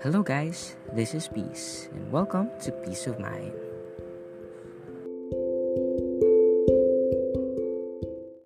Hello, guys, this is Peace, and welcome to Peace of Mind.